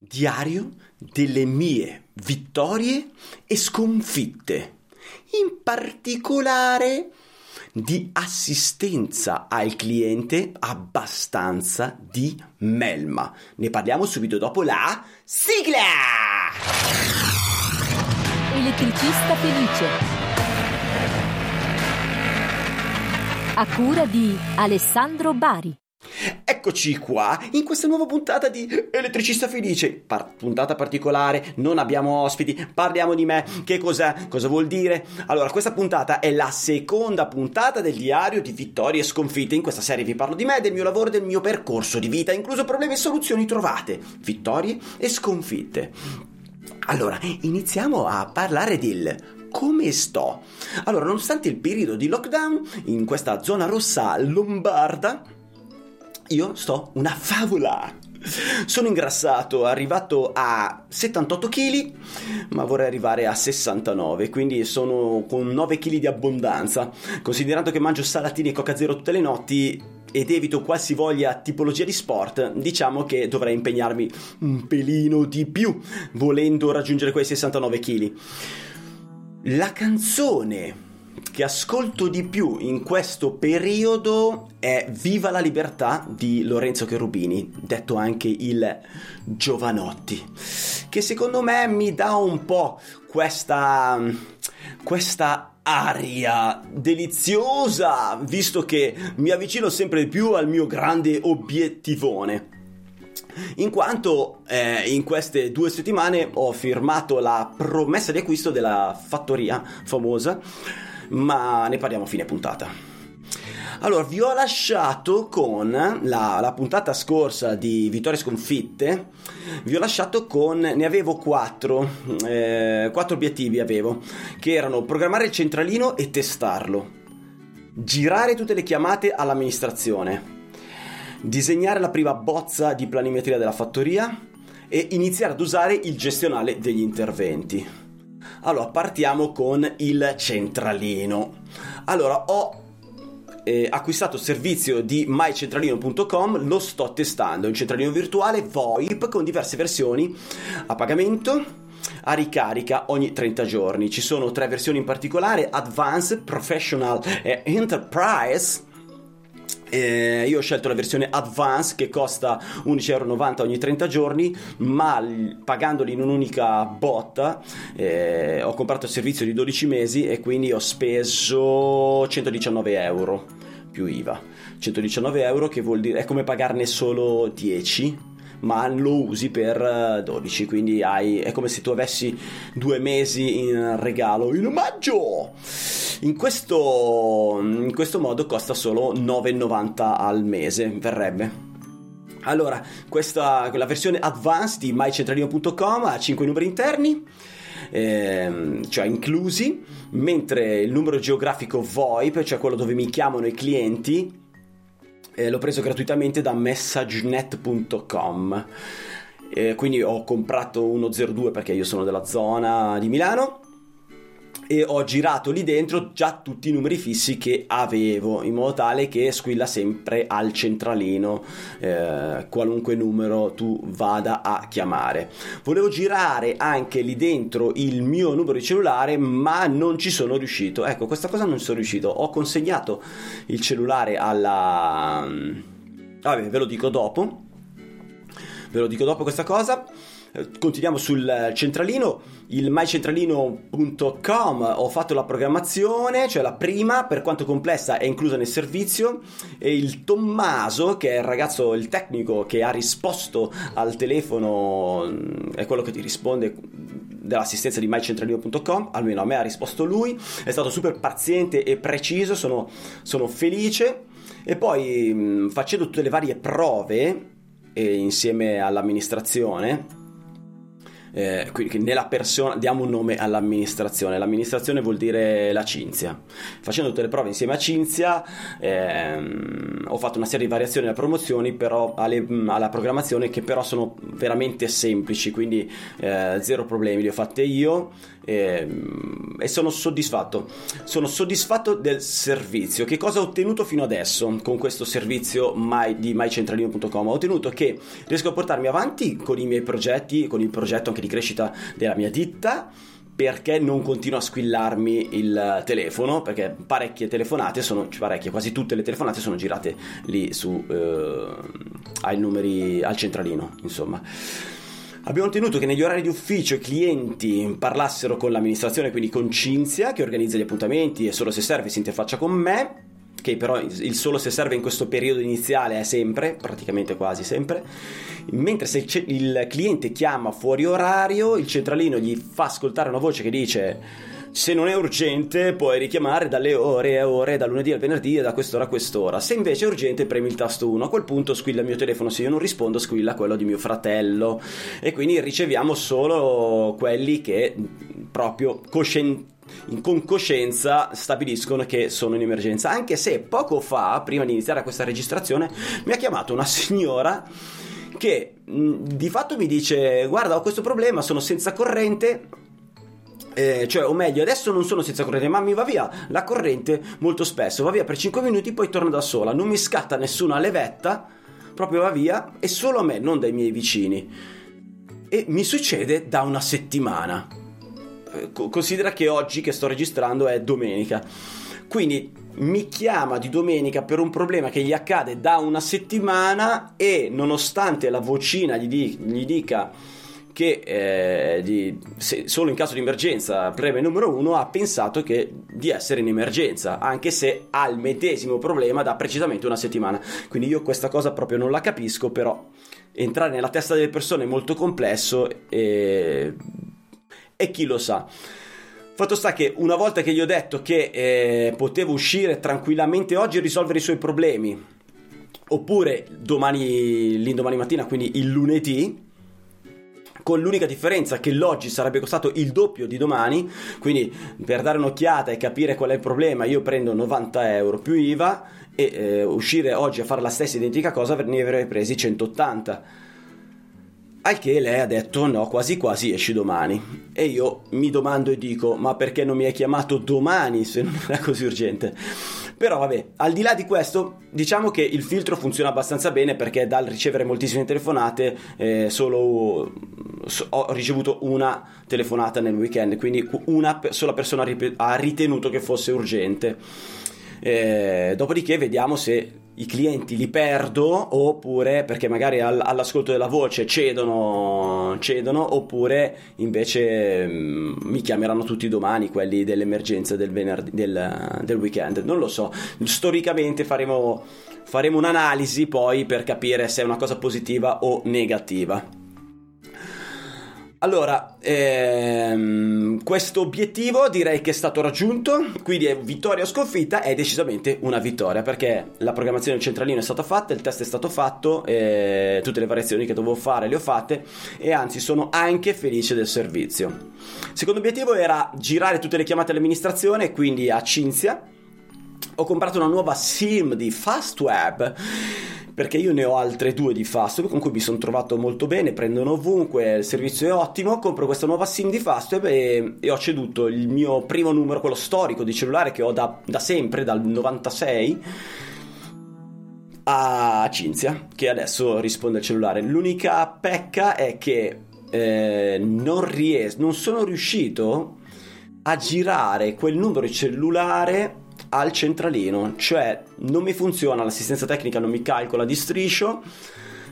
Diario delle mie vittorie e sconfitte, in particolare di assistenza al cliente abbastanza di melma. Ne parliamo subito dopo la sigla! Elettricista felice. A cura di Alessandro Bari. Eccoci qua in questa nuova puntata di Elettricista Felice. Par- puntata particolare, non abbiamo ospiti, parliamo di me. Che cos'è? Cosa vuol dire? Allora, questa puntata è la seconda puntata del diario di vittorie e sconfitte. In questa serie vi parlo di me, del mio lavoro, del mio percorso di vita, incluso problemi e soluzioni trovate, vittorie e sconfitte. Allora, iniziamo a parlare del come sto. Allora, nonostante il periodo di lockdown in questa zona rossa lombarda, io sto una favola. Sono ingrassato, arrivato a 78 kg, ma vorrei arrivare a 69, quindi sono con 9 kg di abbondanza. Considerando che mangio salatini e coca zero tutte le notti ed evito qualsivoglia tipologia di sport, diciamo che dovrei impegnarmi un pelino di più volendo raggiungere quei 69 kg. La canzone che ascolto di più in questo periodo è Viva la libertà di Lorenzo Cherubini, detto anche il Giovanotti, che secondo me mi dà un po' questa questa aria deliziosa, visto che mi avvicino sempre di più al mio grande obiettivone. In quanto eh, in queste due settimane ho firmato la promessa di acquisto della fattoria famosa ma ne parliamo a fine puntata. Allora, vi ho lasciato con la, la, puntata scorsa di Vittorie Sconfitte, vi ho lasciato con, ne avevo quattro, eh, quattro obiettivi avevo, che erano programmare il centralino e testarlo, girare tutte le chiamate all'amministrazione, disegnare la prima bozza di planimetria della fattoria e iniziare ad usare il gestionale degli interventi. Allora, partiamo con il centralino. Allora, ho eh, acquistato il servizio di mycentralino.com, lo sto testando, è un centralino virtuale VoIP con diverse versioni a pagamento a ricarica ogni 30 giorni. Ci sono tre versioni in particolare, Advanced, Professional e Enterprise eh, io ho scelto la versione Advance che costa 11,90€ ogni 30 giorni, ma pagandoli in un'unica botta eh, ho comprato il servizio di 12 mesi e quindi ho speso 119 euro più IVA. 119 euro che vuol dire è come pagarne solo 10 ma lo usi per 12 quindi hai, è come se tu avessi due mesi in regalo in omaggio in questo, in questo modo costa solo 9,90 al mese, verrebbe. Allora, questa, la versione advanced di mycentralino.com ha 5 numeri interni, ehm, cioè inclusi, mentre il numero geografico VoIP, cioè quello dove mi chiamano i clienti, eh, l'ho preso gratuitamente da messagenet.com. Eh, quindi ho comprato 102 perché io sono della zona di Milano e ho girato lì dentro già tutti i numeri fissi che avevo in modo tale che squilla sempre al centralino eh, qualunque numero tu vada a chiamare. Volevo girare anche lì dentro il mio numero di cellulare ma non ci sono riuscito. Ecco questa cosa non sono riuscito. Ho consegnato il cellulare alla vabbè ve lo dico dopo. Ve lo dico dopo questa cosa. Eh, continuiamo sul centralino, il mycentralino.com ho fatto la programmazione, cioè la prima, per quanto complessa è inclusa nel servizio e il Tommaso, che è il ragazzo, il tecnico che ha risposto al telefono, è quello che ti risponde dell'assistenza di mycentralino.com, almeno a me ha risposto lui, è stato super paziente e preciso, sono, sono felice. E poi facendo tutte le varie prove insieme all'amministrazione eh, quindi nella persona diamo un nome all'amministrazione. L'amministrazione vuol dire la Cinzia. Facendo tutte le prove insieme a Cinzia ehm, ho fatto una serie di variazioni alle promozioni, però alle, alla programmazione che però sono veramente semplici, quindi eh, zero problemi, li ho fatte io ehm, e sono soddisfatto. Sono soddisfatto del servizio. Che cosa ho ottenuto fino adesso con questo servizio my, di mycentralino.com? Ho ottenuto che riesco a portarmi avanti con i miei progetti, con il progetto anche di crescita della mia ditta perché non continua a squillarmi il telefono perché parecchie telefonate sono parecchie quasi tutte le telefonate sono girate lì su eh, ai numeri al centralino insomma. Abbiamo ottenuto che negli orari di ufficio i clienti parlassero con l'amministrazione, quindi con Cinzia, che organizza gli appuntamenti e solo se serve si interfaccia con me, che però il solo se serve in questo periodo iniziale è sempre, praticamente quasi sempre, mentre se il cliente chiama fuori orario, il centralino gli fa ascoltare una voce che dice se non è urgente puoi richiamare dalle ore a ore, da lunedì al venerdì e da quest'ora a quest'ora. Se invece è urgente premi il tasto 1, a quel punto squilla il mio telefono, se io non rispondo squilla quello di mio fratello. E quindi riceviamo solo quelli che proprio coscientemente con coscienza stabiliscono che sono in emergenza. Anche se poco fa, prima di iniziare questa registrazione, mi ha chiamato una signora che mh, di fatto mi dice: Guarda, ho questo problema, sono senza corrente eh, cioè, o meglio, adesso non sono senza corrente, ma mi va via la corrente molto spesso, va via per 5 minuti, poi torna da sola, non mi scatta nessuna levetta, proprio va via, e solo a me, non dai miei vicini. E mi succede da una settimana. Considera che oggi che sto registrando è domenica. Quindi mi chiama di domenica per un problema che gli accade da una settimana e nonostante la vocina gli, di, gli dica che eh, di, se, solo in caso di emergenza preme numero uno ha pensato che, di essere in emergenza, anche se ha il medesimo problema da precisamente una settimana. Quindi io questa cosa proprio non la capisco, però entrare nella testa delle persone è molto complesso e, e chi lo sa. Fatto sta che una volta che gli ho detto che eh, potevo uscire tranquillamente oggi e risolvere i suoi problemi, oppure domani, l'indomani mattina, quindi il lunedì, con l'unica differenza che l'oggi sarebbe costato il doppio di domani, quindi per dare un'occhiata e capire qual è il problema io prendo 90 euro più IVA e eh, uscire oggi a fare la stessa identica cosa ne avrei presi 180 al che lei ha detto no, quasi quasi esci domani. E io mi domando e dico, ma perché non mi hai chiamato domani se non era così urgente? Però vabbè, al di là di questo, diciamo che il filtro funziona abbastanza bene perché dal ricevere moltissime telefonate eh, solo ho ricevuto una telefonata nel weekend, quindi una sola persona ha ritenuto che fosse urgente. Eh, dopodiché vediamo se i clienti li perdo oppure perché magari all- all'ascolto della voce cedono, cedono oppure invece mh, mm, mi chiameranno tutti domani quelli dell'emergenza del, venerdì, del, del weekend. Non lo so. Storicamente faremo, faremo un'analisi poi per capire se è una cosa positiva o negativa allora, ehm, questo obiettivo direi che è stato raggiunto, quindi è vittoria o sconfitta, è decisamente una vittoria perché la programmazione del centralino è stata fatta, il test è stato fatto, eh, tutte le variazioni che dovevo fare le ho fatte e anzi sono anche felice del servizio. Secondo obiettivo era girare tutte le chiamate all'amministrazione, quindi a Cinzia. Ho comprato una nuova SIM di Fastweb perché io ne ho altre due di Fastweb con cui mi sono trovato molto bene, prendono ovunque, il servizio è ottimo, compro questa nuova SIM di Fastweb e, e ho ceduto il mio primo numero, quello storico di cellulare che ho da, da sempre, dal 96 a Cinzia che adesso risponde al cellulare. L'unica pecca è che eh, non, ries- non sono riuscito a girare quel numero di cellulare al centralino, cioè non mi funziona l'assistenza tecnica, non mi calcola di striscio,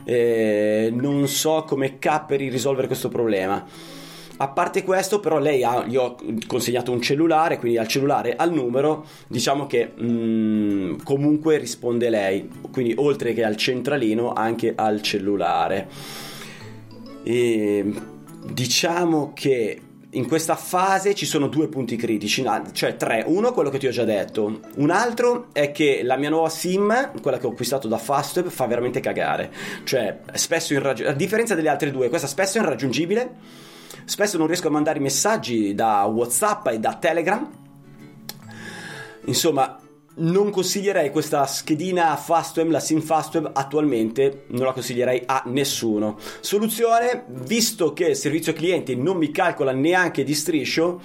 eh, non so come capperi risolvere questo problema. A parte questo, però, lei ha, gli ho consegnato un cellulare, quindi al cellulare, al numero, diciamo che mh, mm, comunque risponde lei, quindi oltre che al centralino, anche al cellulare. E diciamo che in questa fase ci sono due punti critici, cioè tre. Uno, quello che ti ho già detto. Un altro è che la mia nuova SIM, quella che ho acquistato da Fastweb, fa veramente cagare. Cioè, spesso irraggiungibile. A differenza delle altre due, questa spesso è irraggiungibile. spesso non riesco a mandare messaggi da WhatsApp e da Telegram. Insomma, non consiglierei questa schedina FastWeb, la SIM FastWeb attualmente non la consiglierei a nessuno. Soluzione, visto che il servizio clienti non mi calcola neanche di striscio,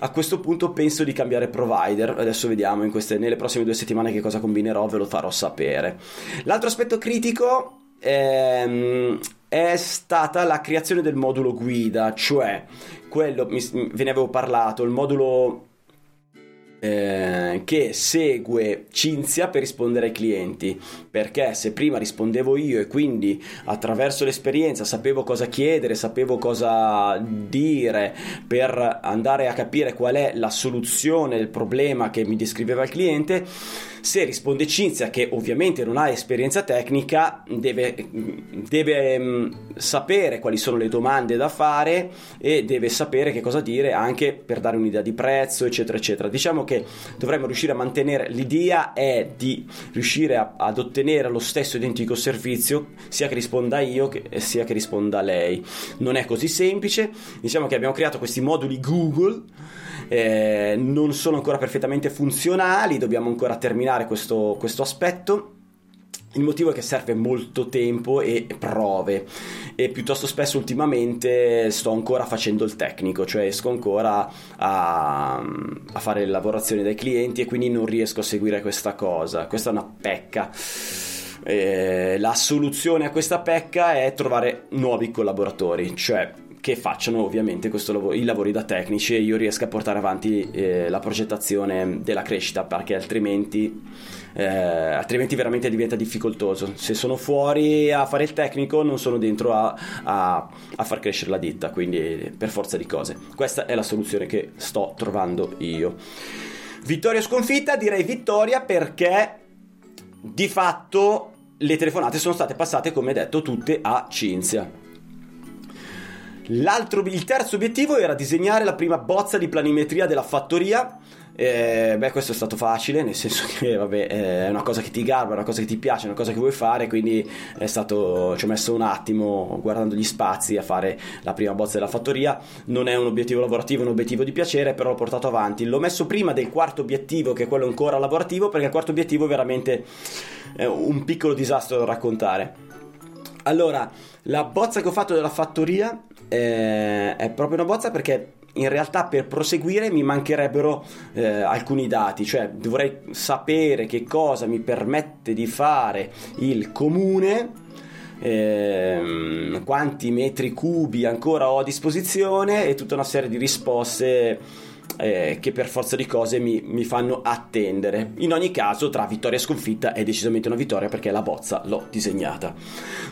a questo punto penso di cambiare provider. Adesso vediamo queste, nelle prossime due settimane che cosa combinerò, ve lo farò sapere. L'altro aspetto critico è, ehm, è stata la creazione del modulo guida, cioè quello, ve ne avevo parlato, il modulo eh, che segue Cinzia per rispondere ai clienti perché se prima rispondevo io e quindi attraverso l'esperienza sapevo cosa chiedere, sapevo cosa dire per andare a capire qual è la soluzione del problema che mi descriveva il cliente se risponde Cinzia, che ovviamente non ha esperienza tecnica, deve, deve um, sapere quali sono le domande da fare e deve sapere che cosa dire anche per dare un'idea di prezzo, eccetera, eccetera. Diciamo che dovremmo riuscire a mantenere l'idea è di riuscire a, ad ottenere lo stesso identico servizio sia che risponda io che, sia che risponda lei. Non è così semplice. Diciamo che abbiamo creato questi moduli Google eh, non sono ancora perfettamente funzionali, dobbiamo ancora terminare questo, questo aspetto. Il motivo è che serve molto tempo e prove e piuttosto spesso ultimamente sto ancora facendo il tecnico, cioè esco ancora a, a, fare lavorazioni dai clienti e quindi non riesco a seguire questa cosa. Questa è una pecca. Eh, la soluzione a questa pecca è trovare nuovi collaboratori, cioè che facciano ovviamente lavoro, i lavori da tecnici e io riesca a portare avanti eh, la progettazione della crescita perché altrimenti, eh, altrimenti veramente diventa difficoltoso. Se sono fuori a fare il tecnico non sono dentro a, a, a far crescere la ditta quindi per forza di cose. Questa è la soluzione che sto trovando io. Vittoria sconfitta direi vittoria perché di fatto le telefonate sono state passate come detto tutte a Cinzia il terzo obiettivo era disegnare la prima bozza di planimetria della fattoria. Eh, beh, questo è stato facile, nel senso che vabbè, è una cosa che ti garba, è una cosa che ti piace, è una cosa che vuoi fare, quindi stato, ci ho messo un attimo guardando gli spazi a fare la prima bozza della fattoria. Non è un obiettivo lavorativo, è un obiettivo di piacere, però l'ho portato avanti. L'ho messo prima del quarto obiettivo, che è quello ancora lavorativo, perché il quarto obiettivo è veramente un piccolo disastro da raccontare. Allora, la bozza che ho fatto della fattoria eh, è proprio una bozza perché in realtà per proseguire mi mancherebbero eh, alcuni dati, cioè dovrei sapere che cosa mi permette di fare il comune, eh, quanti metri cubi ancora ho a disposizione e tutta una serie di risposte eh, che per forza di cose mi, mi, fanno attendere. In ogni caso, tra vittoria e sconfitta è decisamente una vittoria perché la bozza l'ho disegnata.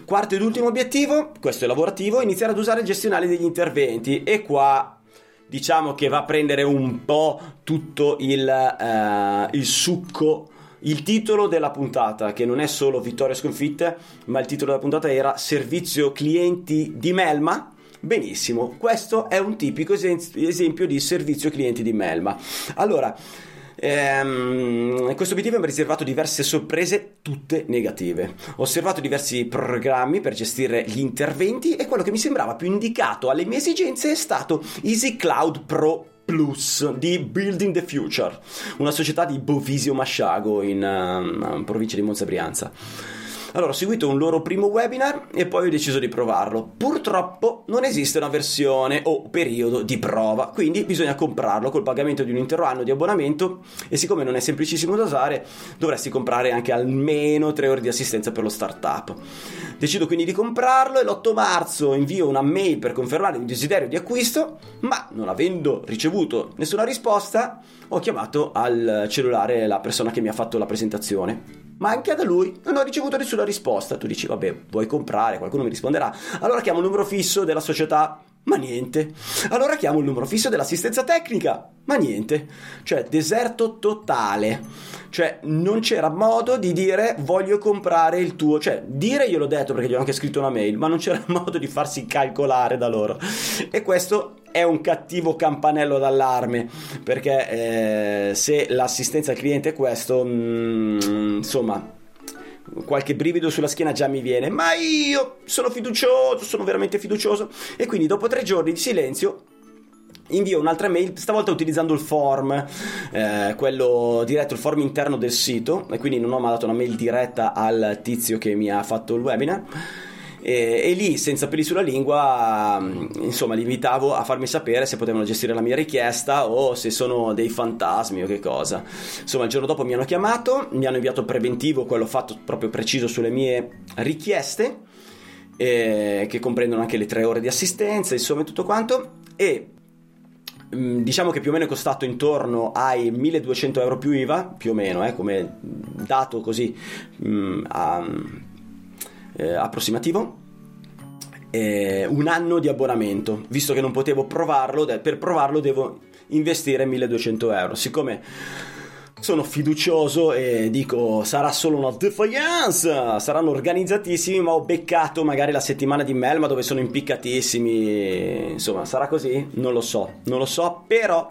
Quarto ed ultimo obiettivo, questo è lavorativo, iniziare ad usare il gestionale degli interventi e qua diciamo che va a prendere un po' tutto il, uh, il succo il titolo della puntata, che non è solo vittoria e sconfitte, ma il titolo della puntata era Servizio clienti di Melma. Benissimo, questo è un tipico esempio di servizio clienti di Melma. Allora, ehm, questo obiettivo mi ha riservato diverse sorprese, tutte negative. Ho osservato diversi programmi per gestire gli interventi e quello che mi sembrava più indicato alle mie esigenze è stato Easy Cloud Pro Plus di Building the Future, una società di Bovisio Masciago in uh, provincia di Monza Brianza. Allora ho seguito un loro primo webinar e poi ho deciso di provarlo. Purtroppo non esiste una versione o periodo di prova, quindi bisogna comprarlo col pagamento di un intero anno di abbonamento e siccome non è semplicissimo da usare dovresti comprare anche almeno 3 ore di assistenza per lo startup. Decido quindi di comprarlo e l'8 marzo invio una mail per confermare il desiderio di acquisto, ma non avendo ricevuto nessuna risposta ho chiamato al cellulare la persona che mi ha fatto la presentazione ma anche da lui non ho ricevuto nessuna risposta. Tu dici, vabbè, vuoi comprare, qualcuno mi risponderà. Allora chiamo il numero fisso della società, ma niente. Allora chiamo il numero fisso dell'assistenza tecnica, ma niente. Cioè, deserto totale. Cioè, non c'era modo di dire voglio comprare il tuo. Cioè, dire gliel'ho detto perché gli ho anche scritto una mail, ma non c'era modo di farsi calcolare da loro. E questo è un cattivo campanello d'allarme perché eh, se l'assistenza al cliente è questo, mh, mm, insomma qualche brivido sulla schiena già mi viene, ma io sono fiducioso, sono veramente fiducioso e quindi dopo tre giorni di silenzio invio un'altra mail, stavolta utilizzando il form, eh, quello diretto, il form interno del sito, e quindi non ho mandato una mail diretta al tizio che mi ha fatto il webinar. E, e, lì, senza peli sulla lingua, insomma, li invitavo a farmi sapere se potevano gestire la mia richiesta o se sono dei fantasmi o che cosa. Insomma, il giorno dopo mi hanno chiamato, mi hanno inviato preventivo, quello fatto proprio preciso sulle mie richieste, eh, che comprendono anche le tre ore di assistenza, insomma, tutto quanto. E Mm, diciamo che più o meno è costato intorno ai 1200 euro più IVA, più o meno, eh, come dato così mh, mm, a, eh, approssimativo. Eh, un anno di abbonamento, visto che non potevo provarlo, per provarlo devo investire 1200 euro. Siccome sono fiducioso e dico sarà solo una defiance, saranno organizzatissimi, ma ho beccato magari la settimana di Melma dove sono impiccatissimi, insomma sarà così? Non lo so, non lo so, però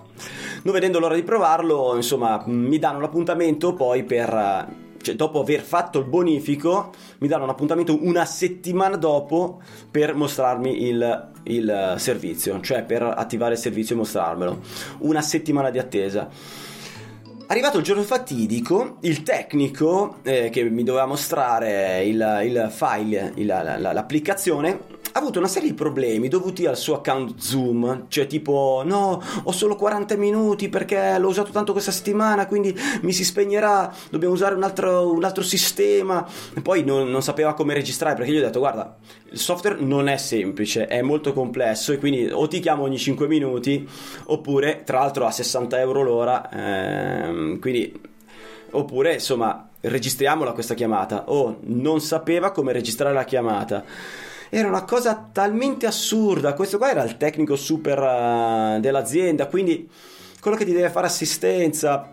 non vedendo l'ora di provarlo, insomma mi danno l'appuntamento poi per... Cioè, dopo aver fatto il bonifico, mi danno un appuntamento una settimana dopo per mostrarmi il, il servizio, cioè per attivare il servizio e mostrarmelo. Una settimana di attesa. Arrivato il giorno fatidico, il tecnico eh, che mi doveva mostrare il, il file, il, la, la, l'applicazione, ha avuto una serie di problemi dovuti al suo account Zoom, cioè tipo no, ho solo 40 minuti perché l'ho usato tanto questa settimana, quindi mi si spegnerà, dobbiamo usare un altro, un altro sistema. E poi non, non, sapeva come registrare perché gli ho detto guarda, il software non è semplice, è molto complesso e quindi o ti chiamo ogni 5 minuti oppure tra l'altro a 60 euro l'ora, ehm, quindi oppure insomma registriamola questa chiamata. O non sapeva come registrare la chiamata era una cosa talmente assurda. Questo qua era il tecnico super uh, dell'azienda, quindi quello che ti deve fare assistenza.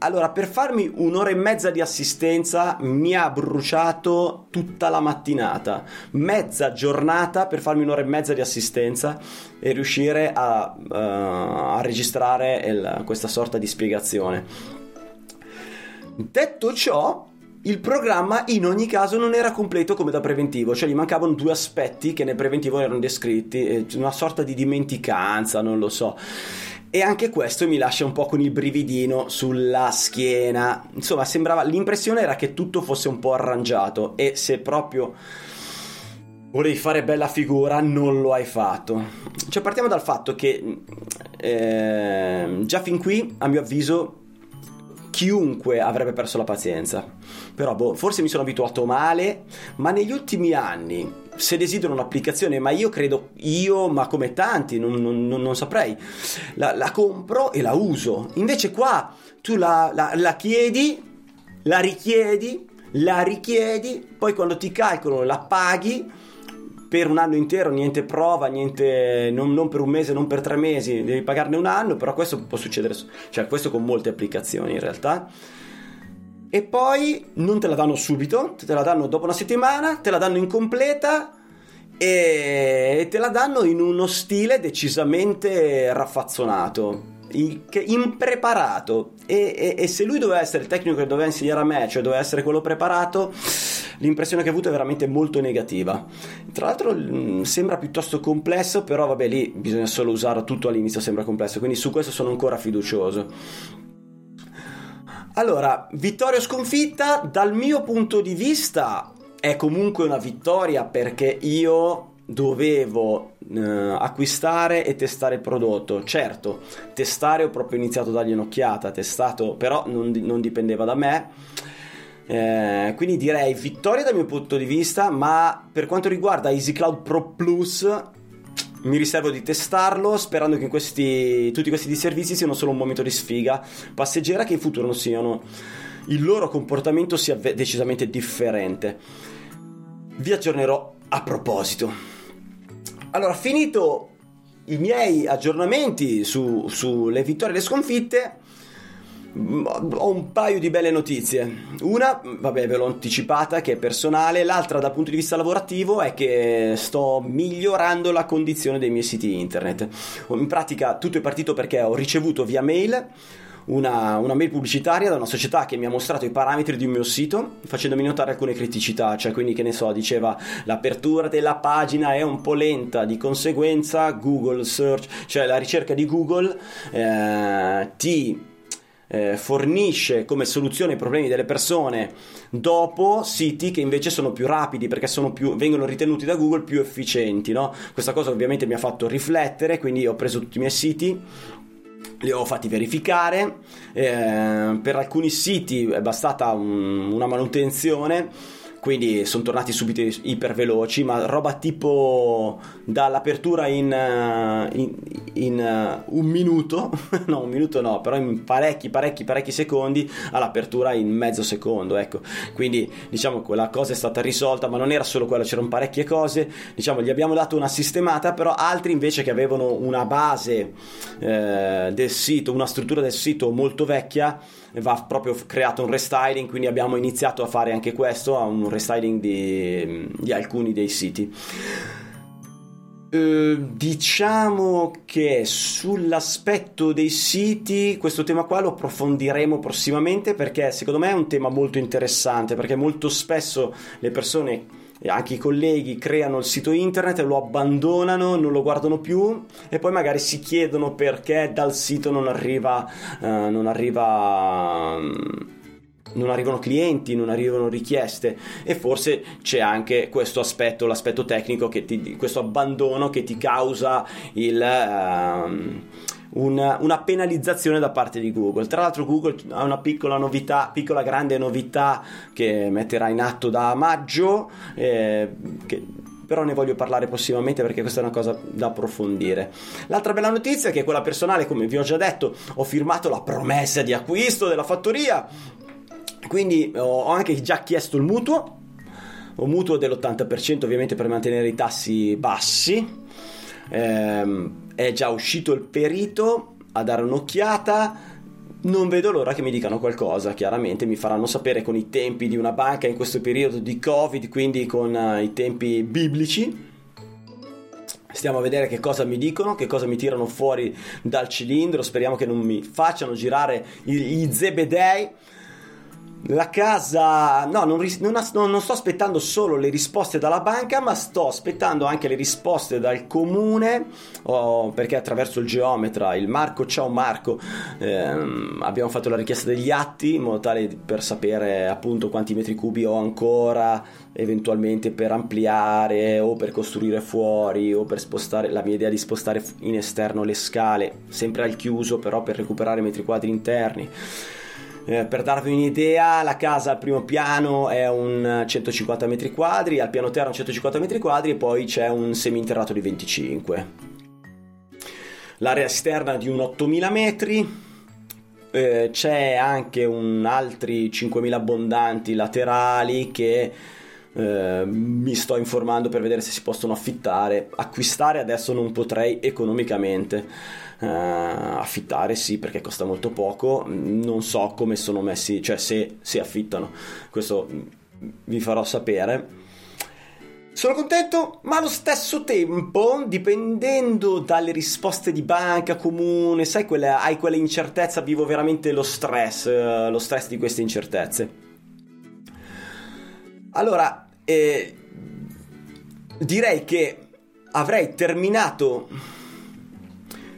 Allora, per farmi un'ora e mezza di assistenza mi ha bruciato tutta la mattinata, mezza giornata per farmi un'ora e mezza di assistenza e riuscire a, uh, a registrare il, questa sorta di spiegazione. Detto ciò, il programma in ogni caso non era completo come da preventivo, cioè gli mancavano due aspetti che nel preventivo erano descritti, una sorta di dimenticanza, non lo so. E anche questo mi lascia un po' con il brividino sulla schiena. Insomma, sembrava l'impressione era che tutto fosse un po' arrangiato e se proprio volevi fare bella figura non lo hai fatto. Cioè partiamo dal fatto che eh, già fin qui, a mio avviso, chiunque avrebbe perso la pazienza. Però boh, forse mi sono abituato male, ma negli ultimi anni, se desidero un'applicazione, ma io credo, io, ma come tanti, non, non, non saprei, la, la, compro e la uso. Invece qua tu la, la, la chiedi, la richiedi, la richiedi, poi quando ti calcolano la paghi per un anno intero, niente prova, niente, non, non, per un mese, non per tre mesi, devi pagarne un anno, però questo può succedere, cioè questo con molte applicazioni in realtà. E poi non te la danno subito, te la danno dopo una settimana, te la danno incompleta e te la danno in uno stile decisamente raffazzonato impreparato e, e, e, se lui doveva essere il tecnico che doveva insegnare a me, cioè doveva essere quello preparato, l'impressione che ho avuto è veramente molto negativa. Tra l'altro mm, sembra piuttosto complesso, però vabbè lì bisogna solo usarlo tutto all'inizio, sembra complesso, quindi su questo sono ancora fiducioso. Allora, vittoria o sconfitta, dal mio punto di vista è comunque una vittoria perché io dovevo eh, acquistare e testare il prodotto. Certo, testare ho proprio iniziato a dargli un'occhiata, testato, però non, non dipendeva da me. Eh, quindi direi vittoria dal mio punto di vista, ma per quanto riguarda EasyCloud Pro Plus mi riservo di testarlo sperando che questi, tutti questi servizi siano solo un momento di sfiga passeggera che in futuro non siano il loro comportamento sia decisamente differente. Vi aggiornerò a proposito. Allora, finito i miei aggiornamenti su, sulle vittorie e le sconfitte, ho un paio di belle notizie. Una, vabbè, ve l'ho anticipata, che è personale, l'altra dal punto di vista lavorativo è che sto migliorando la condizione dei miei siti internet. In pratica tutto è partito perché ho ricevuto via mail una, una, mail pubblicitaria da una società che mi ha mostrato i parametri di un mio sito facendomi notare alcune criticità, cioè quindi che ne so, diceva l'apertura della pagina è un po' lenta, di conseguenza Google Search, cioè la ricerca di Google eh, ti eh, fornisce come soluzione ai problemi delle persone dopo siti che invece sono più rapidi perché più, vengono ritenuti da Google più efficienti. No? Questa cosa ovviamente mi ha fatto riflettere, quindi ho preso tutti i miei siti, li ho fatti verificare. Eh, per alcuni siti è bastata un, una manutenzione quindi sono tornati subito iper veloci, ma roba tipo dall'apertura in, eh, in, in uh, un minuto, no un minuto no, però in parecchi parecchi parecchi secondi all'apertura in mezzo secondo, ecco, quindi diciamo quella cosa è stata risolta, ma non era solo quello, c'erano parecchie cose, diciamo gli abbiamo dato una sistemata, però altri invece che avevano una base eh, del sito, una struttura del sito molto vecchia, va proprio creato un restyling, quindi abbiamo iniziato a fare anche questo, un restyling di, di alcuni dei siti. Uh, diciamo che sull'aspetto dei siti questo tema qua lo approfondiremo prossimamente perché secondo me è un tema molto interessante perché molto spesso le persone anche i colleghi creano il sito internet, lo abbandonano, non lo guardano più e poi magari si chiedono perché dal sito non arriva, uh, non arriva non arrivano clienti, non arrivano richieste. E forse c'è anche questo aspetto, l'aspetto tecnico, che ti, questo abbandono che ti causa il... Uh, una, una, penalizzazione da parte di Google. Tra l'altro, Google ha una piccola novità, piccola grande novità che metterà in atto da maggio. Eh, che però ne voglio parlare prossimamente perché questa è una cosa da approfondire. L'altra bella notizia è che quella personale, come vi ho già detto, ho firmato la promessa di acquisto della fattoria, quindi ho anche già chiesto il mutuo, un mutuo dell'80% ovviamente per mantenere i tassi bassi. Ehm, è già uscito il perito a dare un'occhiata. Non vedo l'ora che mi dicano qualcosa, chiaramente mi faranno sapere con i tempi di una banca in questo periodo di Covid, quindi con uh, i tempi biblici. Stiamo a vedere che cosa mi dicono, che cosa mi tirano fuori dal cilindro. Speriamo che non mi facciano girare gli zebedei la casa, no, non, non, non, sto aspettando solo le risposte dalla banca, ma sto aspettando anche le risposte dal comune, oh, perché attraverso il geometra, il Marco, ciao Marco, ehm, abbiamo fatto la richiesta degli atti in modo tale per sapere appunto quanti metri cubi ho ancora, eventualmente per ampliare o per costruire fuori o per spostare, la mia idea di spostare in esterno le scale, sempre al chiuso però per recuperare metri quadri interni. Eh, per darvi un'idea, la casa al primo piano è un 150 metri quadri, al piano terra un 150 metri quadri e poi c'è un seminterrato di 25. L'area esterna di un 8000 metri, eh, c'è anche un altri 5000 abbondanti laterali che eh, mi sto informando per vedere se si possono affittare. Acquistare adesso non potrei economicamente uh, affittare sì perché costa molto poco. Non so come sono messi cioè se si affittano. Questo vi farò sapere. Sono contento, ma allo stesso tempo, dipendendo dalle risposte di banca, comune, sai, quelle, hai quella incertezza, vivo veramente lo stress, uh, lo stress di queste incertezze. Allora, eh, direi che avrei terminato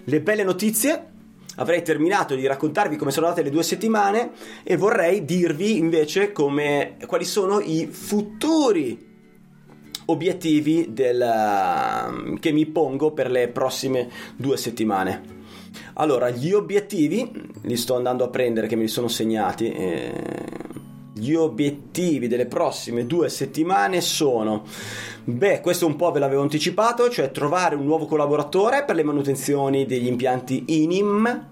le belle notizie. Avrei terminato di raccontarvi come sono andate le due settimane e vorrei dirvi invece come, quali sono i futuri obiettivi del, che mi pongo per le prossime due settimane. Allora, gli obiettivi li sto andando a prendere che me li sono segnati. Eh, gli obiettivi delle prossime due settimane sono beh questo un po' ve l'avevo anticipato cioè trovare un nuovo collaboratore per le manutenzioni degli impianti INIM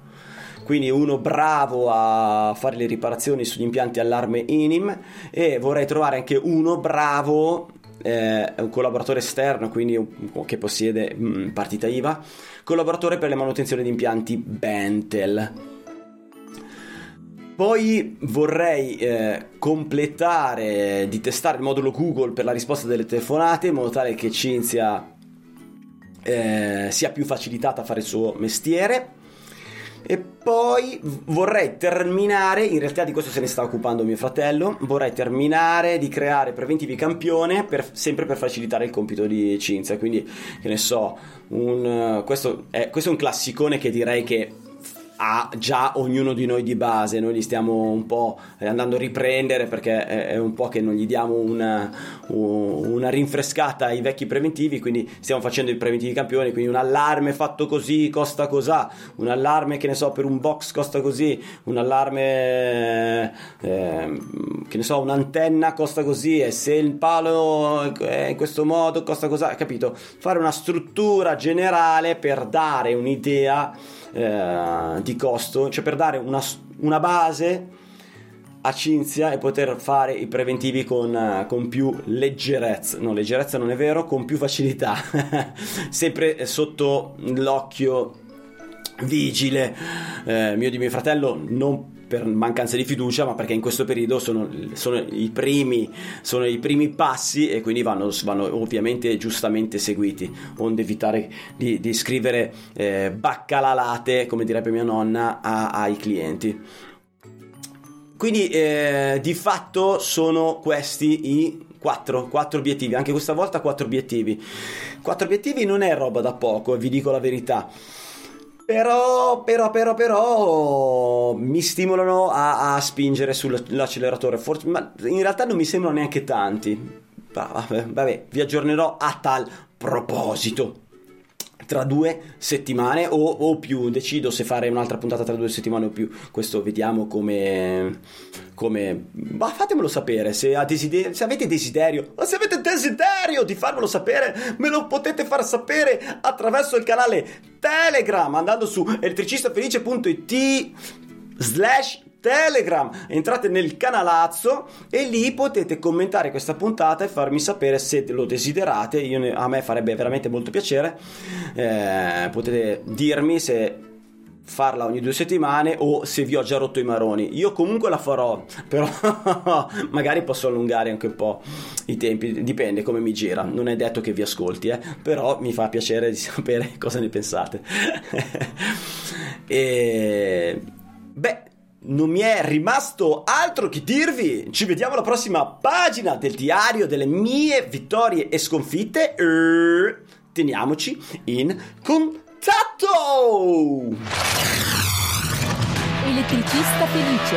quindi uno bravo a fare le riparazioni sugli impianti allarme INIM e vorrei trovare anche uno bravo eh, un collaboratore esterno quindi un, che possiede mh, mm, partita IVA collaboratore per le manutenzioni di impianti Bentel poi vorrei eh, completare di testare il modulo Google per la risposta delle telefonate in modo tale che Cinzia eh, sia più facilitata a fare il suo mestiere E poi vorrei terminare, in realtà di questo se ne sta occupando mio fratello, vorrei terminare di creare preventivi campione per, sempre per facilitare il compito di Cinzia. Quindi, che ne so, un, questo, è, questo è un classicone che direi che ha già ognuno di noi di base, noi li stiamo un po' andando a riprendere perché è un po' che non gli diamo una, una rinfrescata ai vecchi preventivi, quindi stiamo facendo i preventivi campioni, quindi un allarme fatto così costa cos'ha, un allarme che ne so per un box costa così, un allarme eh, che ne so un'antenna costa così? E se il palo è in questo modo costa cos'ha, capito? Fare una struttura generale per dare un'idea eh, costo, cioè per dare una, una, base a Cinzia e poter fare i preventivi con, con più leggerezza, no leggerezza non è vero, con più facilità, sempre sotto l'occhio vigile. Eh, mio di mio fratello, non per mancanza di fiducia, ma perché in questo periodo sono, sono, i, primi, sono i, primi, passi e quindi vanno, vanno ovviamente giustamente seguiti, onde evitare di, di scrivere eh, baccalalate, come direbbe mia nonna, a, ai clienti. Quindi eh, di fatto sono questi i 4, 4 obiettivi, anche questa volta 4 obiettivi. 4 obiettivi non è roba da poco, vi dico la verità. Però, però, però, però mi stimolano a, a spingere sull'acceleratore. Forse, ma in realtà non mi sembrano neanche tanti. Vabbè, vabbè, vi aggiornerò a tal proposito tra due settimane o, o, più. Decido se fare un'altra puntata tra due settimane o più. Questo vediamo come. come ma fatemelo sapere se, desider- se avete desiderio. Ma se avete desiderio di farmelo sapere, me lo potete far sapere attraverso il canale Telegram andando su elettricistafelice.it slash Telegram, entrate nel canalazzo e lì potete commentare questa puntata e farmi sapere se lo desiderate. Ne, a me farebbe veramente molto piacere. Eh, potete dirmi se farla ogni due settimane o se vi ho già rotto i maroni. Io comunque la farò, però magari posso allungare anche un po' i tempi, dipende come mi gira. Non è detto che vi ascolti, eh? però mi fa piacere di sapere cosa ne pensate. e beh, non mi è rimasto altro che dirvi. Ci vediamo alla prossima pagina del diario delle mie vittorie e sconfitte. E teniamoci in contatto. Elettricista felice.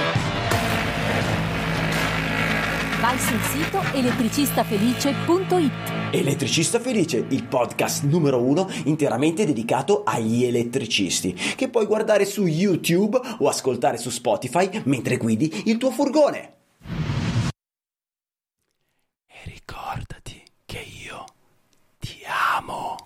Vai sul sito elettricistafelice.it. Elettricista Felice, il podcast numero uno interamente dedicato agli elettricisti, che puoi guardare su YouTube o ascoltare su Spotify mentre guidi il tuo furgone. E ricordati che io ti amo.